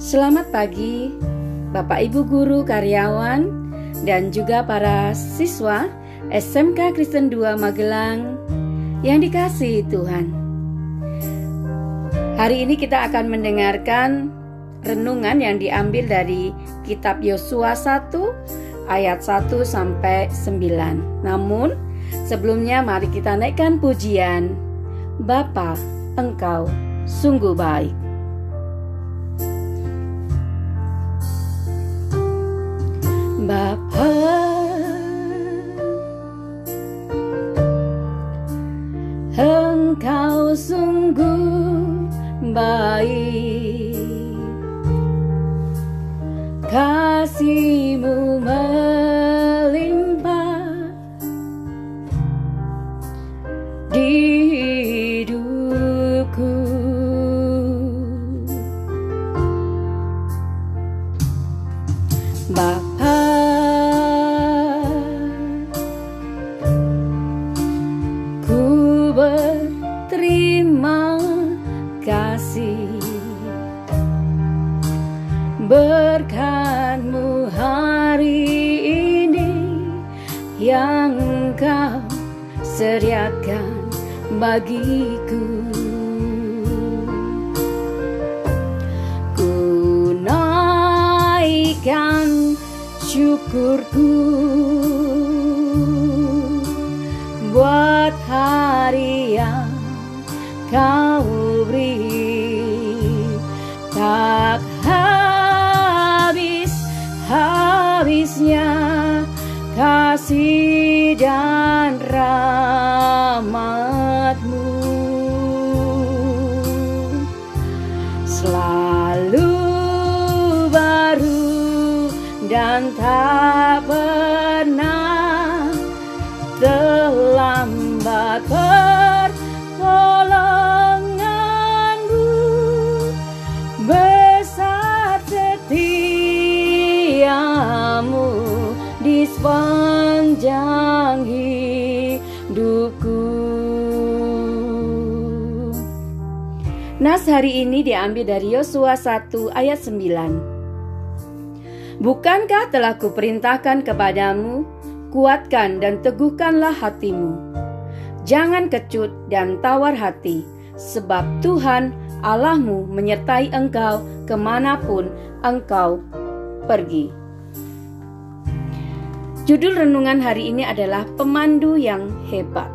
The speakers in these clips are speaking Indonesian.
Selamat pagi, Bapak Ibu guru, karyawan, dan juga para siswa SMK Kristen 2 Magelang yang dikasihi Tuhan. Hari ini kita akan mendengarkan renungan yang diambil dari kitab Yosua 1 ayat 1 sampai 9. Namun, sebelumnya mari kita naikkan pujian. Bapa, Engkau sungguh baik. Bapa Engkau sungguh baik. Kasihmu melimpah di hidupku Berkatmu hari ini Yang kau sediakan bagiku. Ku naikkan syukurku Buat hari yang kau beri kasih dan rahmatmu. Selalu baru dan tak pernah terlambat Nas hari ini diambil dari Yosua 1 ayat 9. Bukankah telah kuperintahkan kepadamu, kuatkan dan teguhkanlah hatimu. Jangan kecut dan tawar hati, sebab Tuhan Allahmu menyertai engkau ke mana pun engkau pergi. Judul renungan hari ini adalah Pemandu yang Hebat.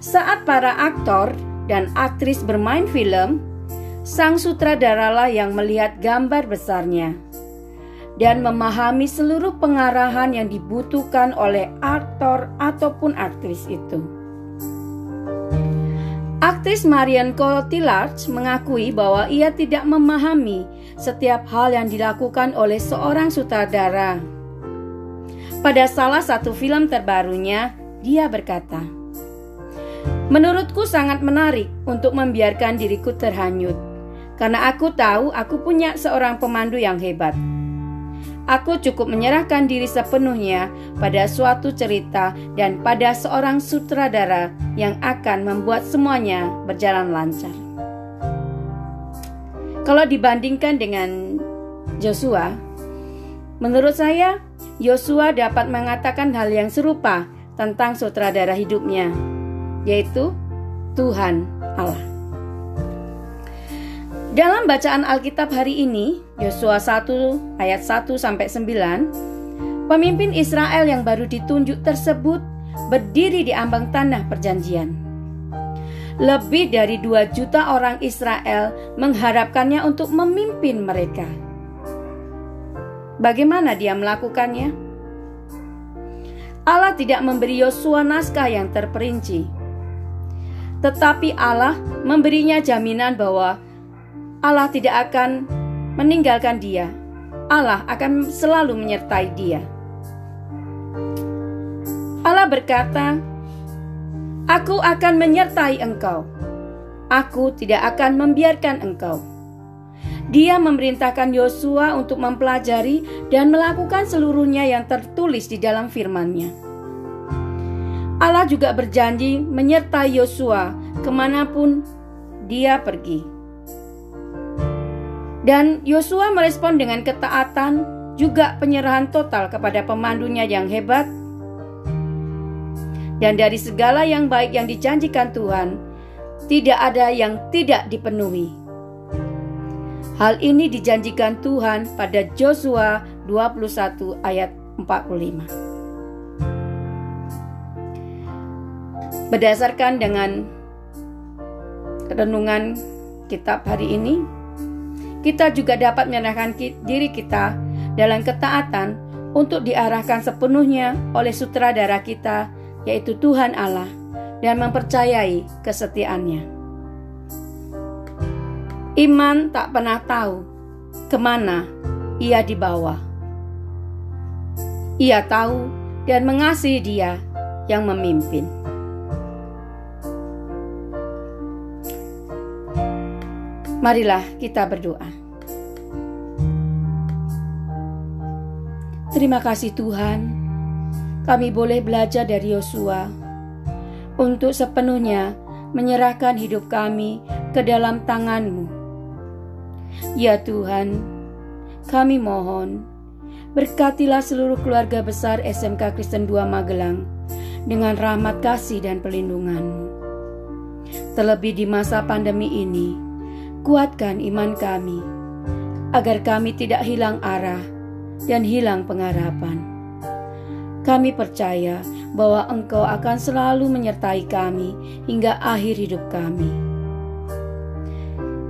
Saat para aktor dan aktris bermain film, sang sutradaralah yang melihat gambar besarnya dan memahami seluruh pengarahan yang dibutuhkan oleh aktor ataupun aktris itu. Aktris Marian Cotillard mengakui bahwa ia tidak memahami setiap hal yang dilakukan oleh seorang sutradara. Pada salah satu film terbarunya, dia berkata, "Menurutku sangat menarik untuk membiarkan diriku terhanyut, karena aku tahu aku punya seorang pemandu yang hebat." Aku cukup menyerahkan diri sepenuhnya pada suatu cerita dan pada seorang sutradara yang akan membuat semuanya berjalan lancar. Kalau dibandingkan dengan Joshua, menurut saya Yosua dapat mengatakan hal yang serupa tentang sutradara hidupnya, yaitu Tuhan Allah. Dalam bacaan Alkitab hari ini, Yosua 1 ayat 1 sampai 9, pemimpin Israel yang baru ditunjuk tersebut berdiri di ambang tanah perjanjian. Lebih dari 2 juta orang Israel mengharapkannya untuk memimpin mereka. Bagaimana dia melakukannya? Allah tidak memberi Yosua naskah yang terperinci. Tetapi Allah memberinya jaminan bahwa Allah tidak akan meninggalkan dia. Allah akan selalu menyertai dia. Allah berkata, "Aku akan menyertai engkau. Aku tidak akan membiarkan engkau." Dia memerintahkan Yosua untuk mempelajari dan melakukan seluruhnya yang tertulis di dalam firman-Nya. Allah juga berjanji menyertai Yosua ke mana pun dia pergi. Dan Yosua merespon dengan ketaatan, juga penyerahan total kepada pemandunya yang hebat. Dan dari segala yang baik yang dijanjikan Tuhan, tidak ada yang tidak dipenuhi. Hal ini dijanjikan Tuhan pada Joshua 21 ayat 45. Berdasarkan dengan renungan kitab hari ini, kita juga dapat menyerahkan diri kita dalam ketaatan untuk diarahkan sepenuhnya oleh sutradara kita, yaitu Tuhan Allah, dan mempercayai kesetiaannya. Iman tak pernah tahu ke mana ia dibawa. Ia tahu dan mengasihi Dia yang memimpin. Marilah kita berdoa. Terima kasih Tuhan, kami boleh belajar dari Yosua untuk sepenuhnya menyerahkan hidup kami ke dalam tangan-Mu. Ya Tuhan, kami mohon, berkatilah seluruh keluarga besar SMK Kristen 2 Magelang dengan rahmat kasih dan perlindungan-Mu. Terlebih di masa pandemi ini, kuatkan iman kami, agar kami tidak hilang arah dan hilang pengharapan. Kami percaya bahwa Engkau akan selalu menyertai kami hingga akhir hidup kami.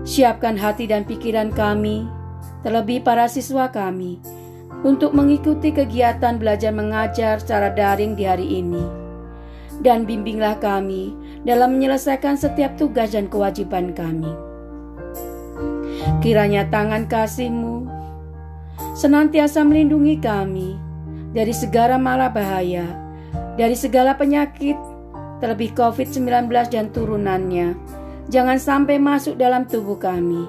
Siapkan hati dan pikiran kami, terlebih para siswa kami, untuk mengikuti kegiatan belajar mengajar secara daring di hari ini. Dan bimbinglah kami dalam menyelesaikan setiap tugas dan kewajiban kami. Kiranya tangan kasih-Mu senantiasa melindungi kami dari segala mala bahaya, dari segala penyakit, terlebih COVID-19 dan turunannya. Jangan sampai masuk dalam tubuh kami.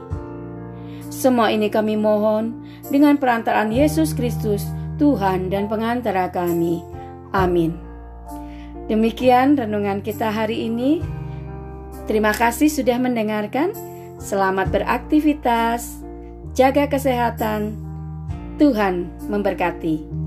Semua ini kami mohon dengan perantaraan Yesus Kristus, Tuhan dan pengantara kami. Amin. Demikian renungan kita hari ini. Terima kasih sudah mendengarkan. Selamat beraktivitas, jaga kesehatan. Tuhan memberkati.